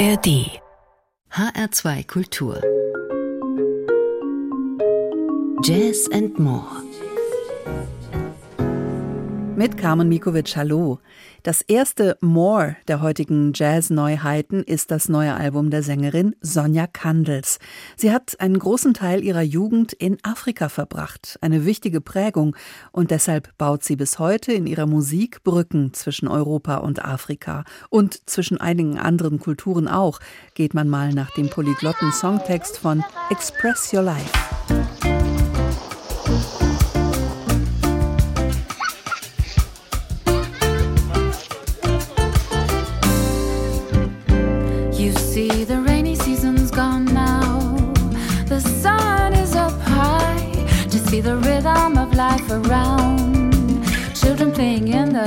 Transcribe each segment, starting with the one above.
ARD HR2 Kultur. Jazz and More. Mit Carmen Mikovic, hallo. Das erste More der heutigen Jazz-Neuheiten ist das neue Album der Sängerin Sonja Kandels. Sie hat einen großen Teil ihrer Jugend in Afrika verbracht, eine wichtige Prägung, und deshalb baut sie bis heute in ihrer Musik Brücken zwischen Europa und Afrika und zwischen einigen anderen Kulturen auch, geht man mal nach dem polyglotten Songtext von Express Your Life.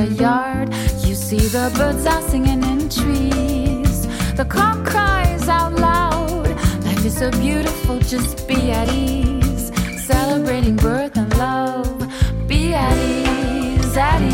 yard. You see the birds are singing in trees. The cock cries out loud. Life is so beautiful, just be at ease. Celebrating birth and love. Be at ease, at ease.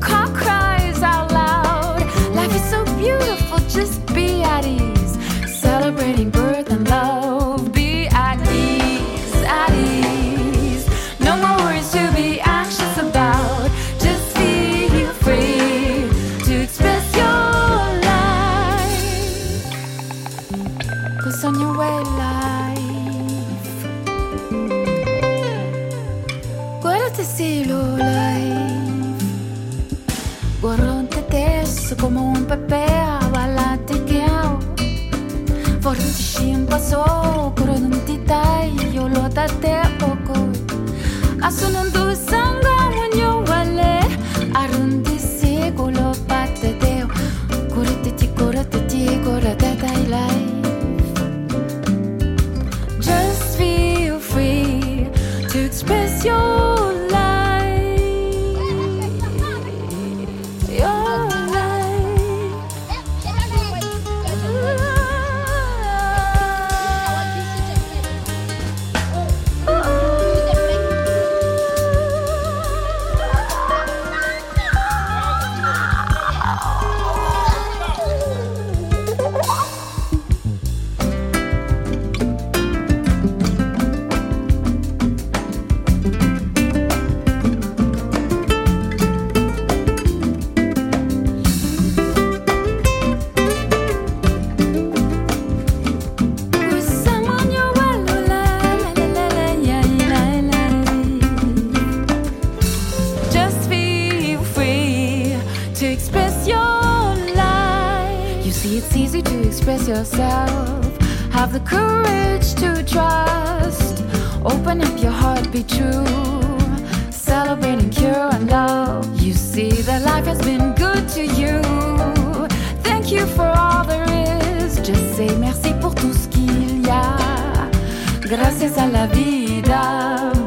car cries out loud. Life is so beautiful, just be. gracias a la vida.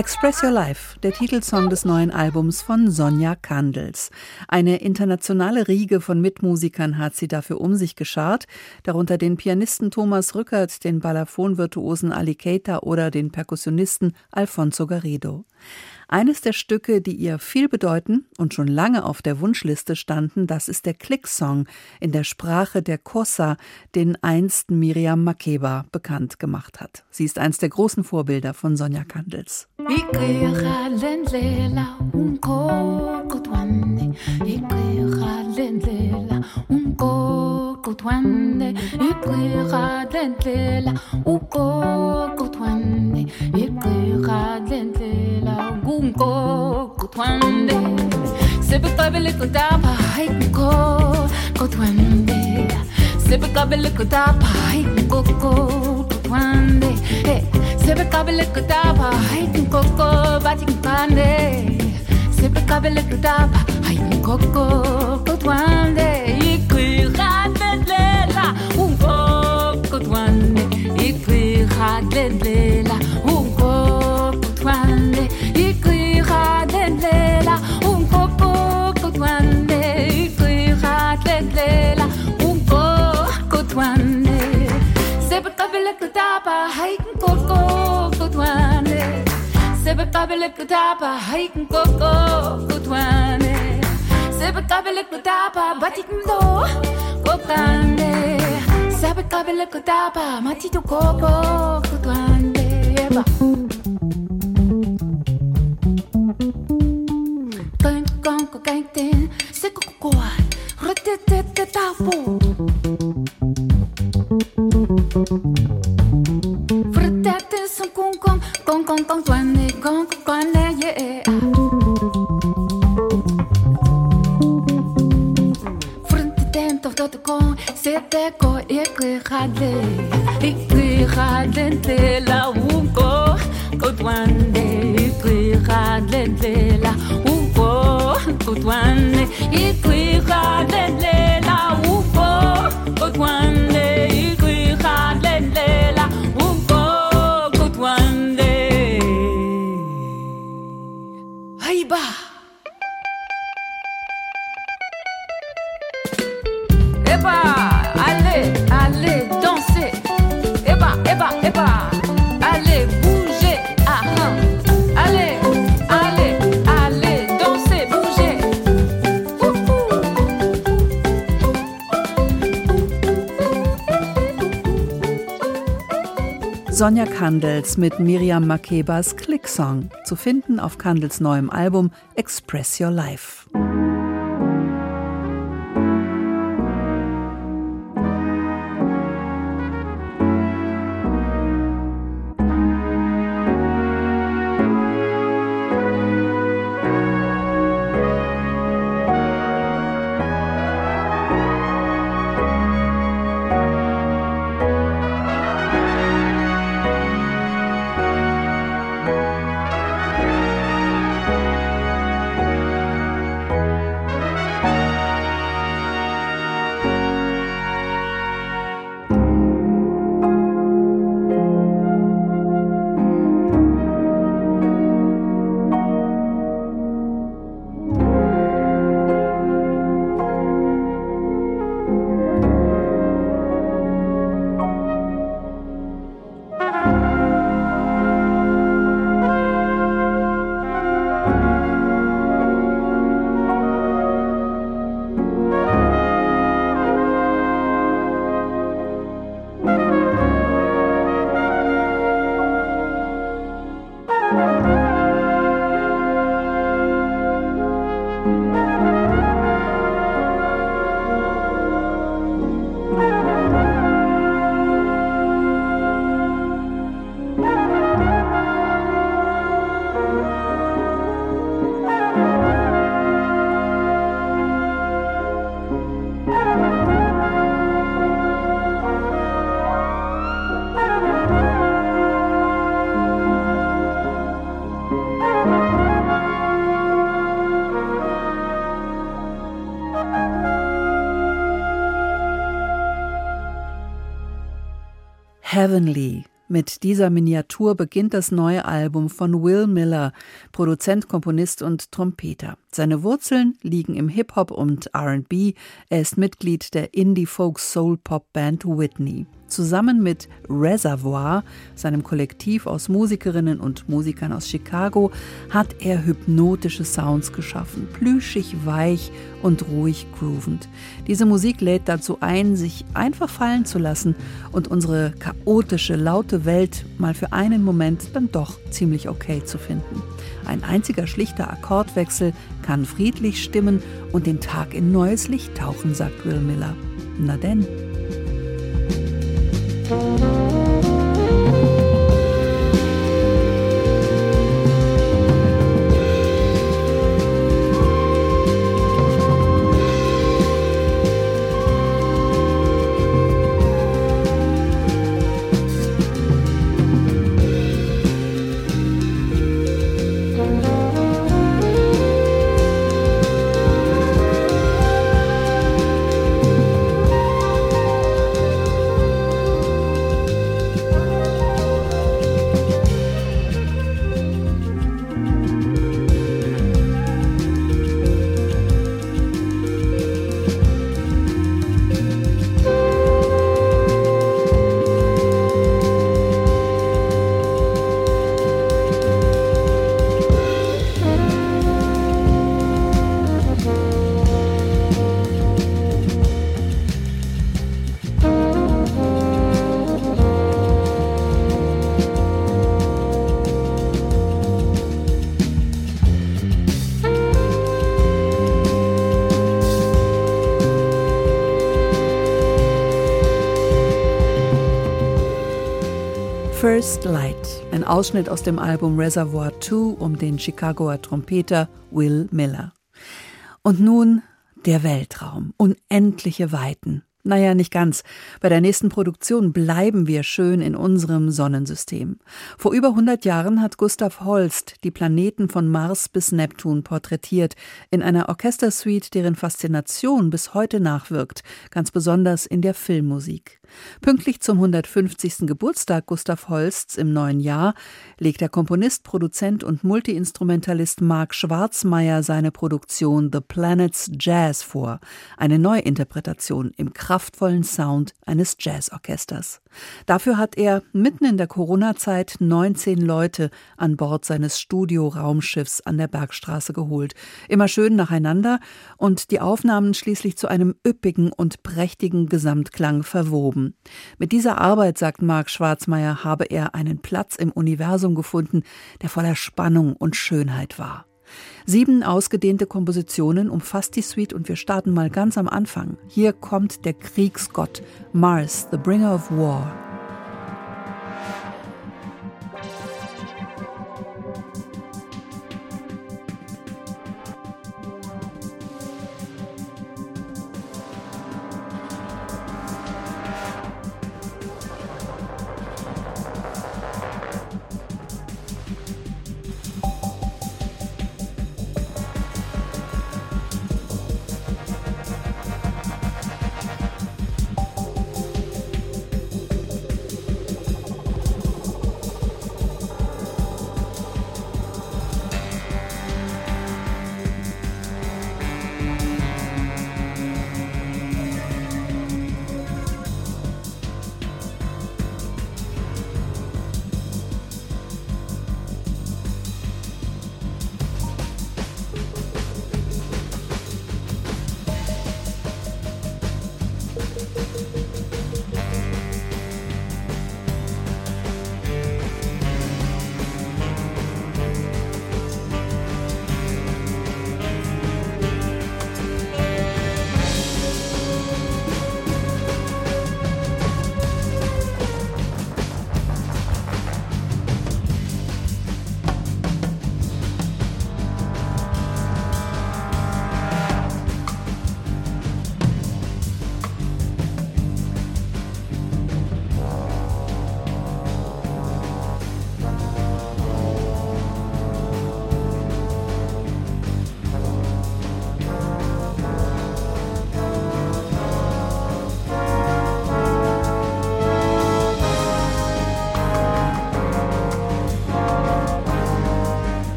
Express Your Life, der Titelsong des neuen Albums von Sonja Kandels. Eine internationale Riege von Mitmusikern hat sie dafür um sich geschart, darunter den Pianisten Thomas Rückert, den Balafonvirtuosen Ali Keita oder den Perkussionisten Alfonso Garrido. Eines der Stücke, die ihr viel bedeuten und schon lange auf der Wunschliste standen, das ist der Klicksong in der Sprache der Kossa, den einst Miriam Makeba bekannt gemacht hat. Sie ist eins der großen Vorbilder von Sonja Kandels. Kutwande, twende yigqirha lendlela kutwande, twende yigqirha lendlela kutwande. twende sebixabele kudapha hayi kugogo twende sebixabele kudapha hayi kugogo twende sebixabele kudapha hayi kugogo bathi ngibande sebixabele kudapha hayi kugogo twende tapa heiken koko kotwane Sebe kabele kutapa heiken koko kotwane Sebe kabele kutapa batik mdo kokande Sebe kabele kutapa matito koko kotwane Yeah, Sonja Kandels mit Miriam Makebas Klicksong, zu finden auf Kandels neuem Album Express Your Life. Heavenly Mit dieser Miniatur beginnt das neue Album von Will Miller, Produzent, Komponist und Trompeter. Seine Wurzeln liegen im Hip-Hop und RB. Er ist Mitglied der Indie-Folk-Soul-Pop-Band Whitney. Zusammen mit Reservoir, seinem Kollektiv aus Musikerinnen und Musikern aus Chicago, hat er hypnotische Sounds geschaffen, plüschig, weich und ruhig groovend. Diese Musik lädt dazu ein, sich einfach fallen zu lassen und unsere chaotische, laute Welt mal für einen Moment dann doch ziemlich okay zu finden. Ein einziger schlichter Akkordwechsel kann friedlich stimmen und den Tag in neues Licht tauchen, sagt Will Miller. Na denn. Ausschnitt aus dem Album Reservoir 2 um den Chicagoer Trompeter Will Miller. Und nun der Weltraum, unendliche Weiten. Naja, nicht ganz. Bei der nächsten Produktion bleiben wir schön in unserem Sonnensystem. Vor über 100 Jahren hat Gustav Holst die Planeten von Mars bis Neptun porträtiert, in einer Orchestersuite, deren Faszination bis heute nachwirkt, ganz besonders in der Filmmusik. Pünktlich zum 150. Geburtstag Gustav Holsts im neuen Jahr legt der Komponist, Produzent und Multiinstrumentalist Mark Schwarzmeier seine Produktion The Planets Jazz vor, eine Neuinterpretation im kraftvollen Sound eines Jazzorchesters. Dafür hat er mitten in der Corona-Zeit 19 Leute an Bord seines Studio-Raumschiffs an der Bergstraße geholt. Immer schön nacheinander und die Aufnahmen schließlich zu einem üppigen und prächtigen Gesamtklang verwoben. Mit dieser Arbeit, sagt Marc Schwarzmeier, habe er einen Platz im Universum gefunden, der voller Spannung und Schönheit war. Sieben ausgedehnte Kompositionen umfasst die Suite und wir starten mal ganz am Anfang. Hier kommt der Kriegsgott Mars, the Bringer of War.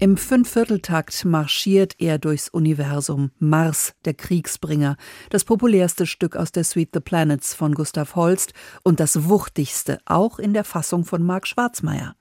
Im Fünfvierteltakt marschiert er durchs Universum. Mars, der Kriegsbringer, das populärste Stück aus der Suite The Planets von Gustav Holst und das wuchtigste, auch in der Fassung von Marc Schwarzmeier.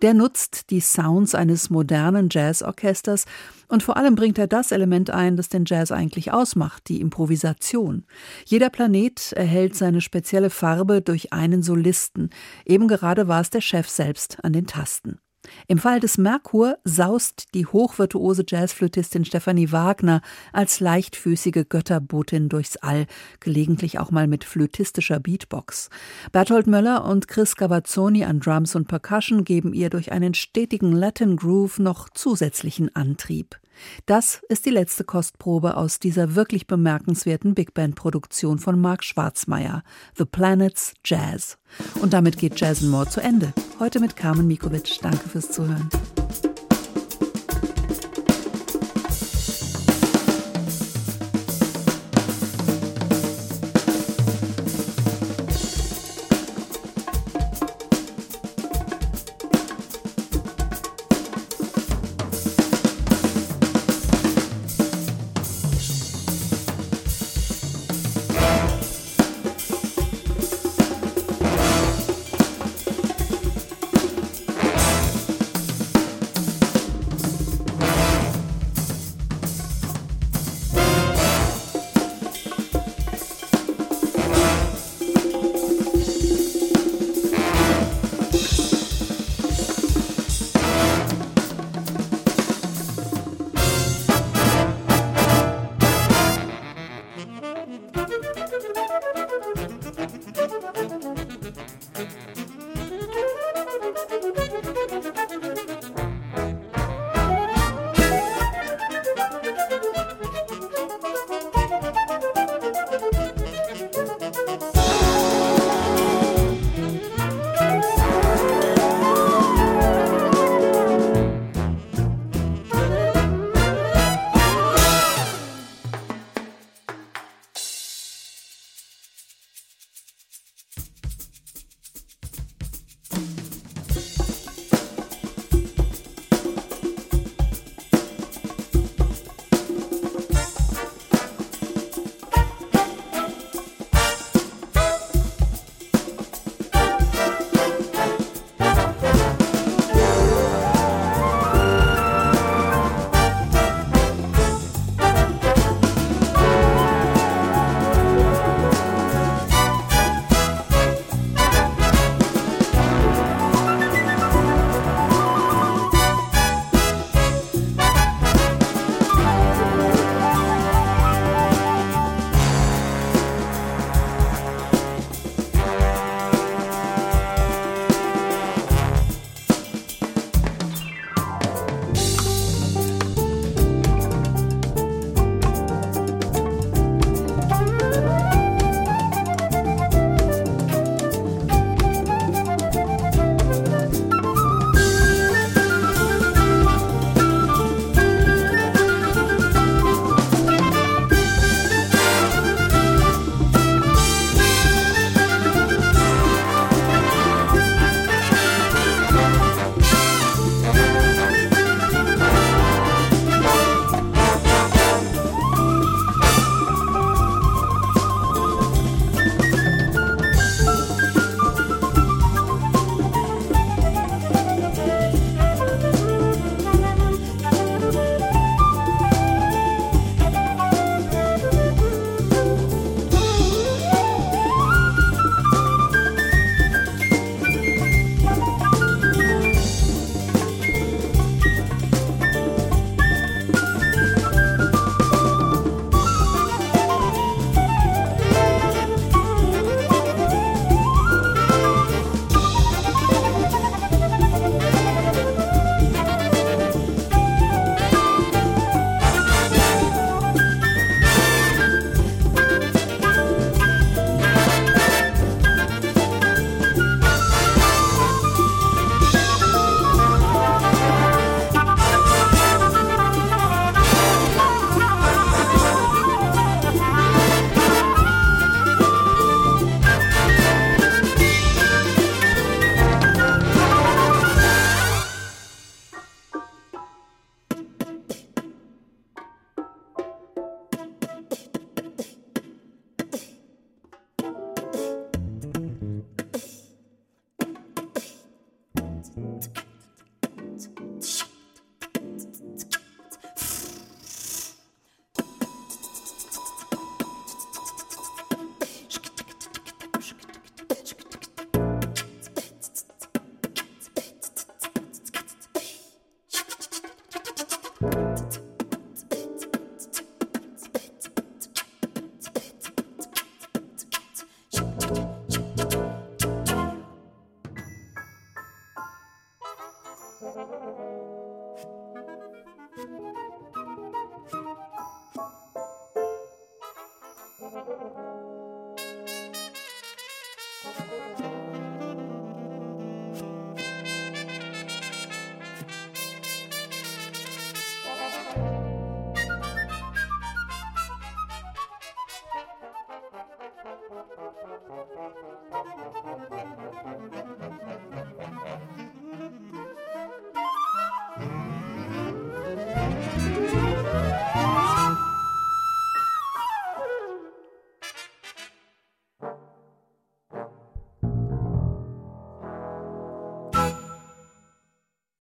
Der nutzt die Sounds eines modernen Jazzorchesters und vor allem bringt er das Element ein, das den Jazz eigentlich ausmacht, die Improvisation. Jeder Planet erhält seine spezielle Farbe durch einen Solisten. Eben gerade war es der Chef selbst an den Tasten. Im Fall des Merkur saust die hochvirtuose Jazzflötistin Stephanie Wagner als leichtfüßige Götterbotin durchs All, gelegentlich auch mal mit flötistischer Beatbox. Berthold Möller und Chris Cavazzoni an Drums und Percussion geben ihr durch einen stetigen Latin Groove noch zusätzlichen Antrieb. Das ist die letzte Kostprobe aus dieser wirklich bemerkenswerten Big Band Produktion von Mark Schwarzmeier, The Planets Jazz. Und damit geht Jazz More zu Ende. Heute mit Carmen Mikovic. Danke fürs Zuhören.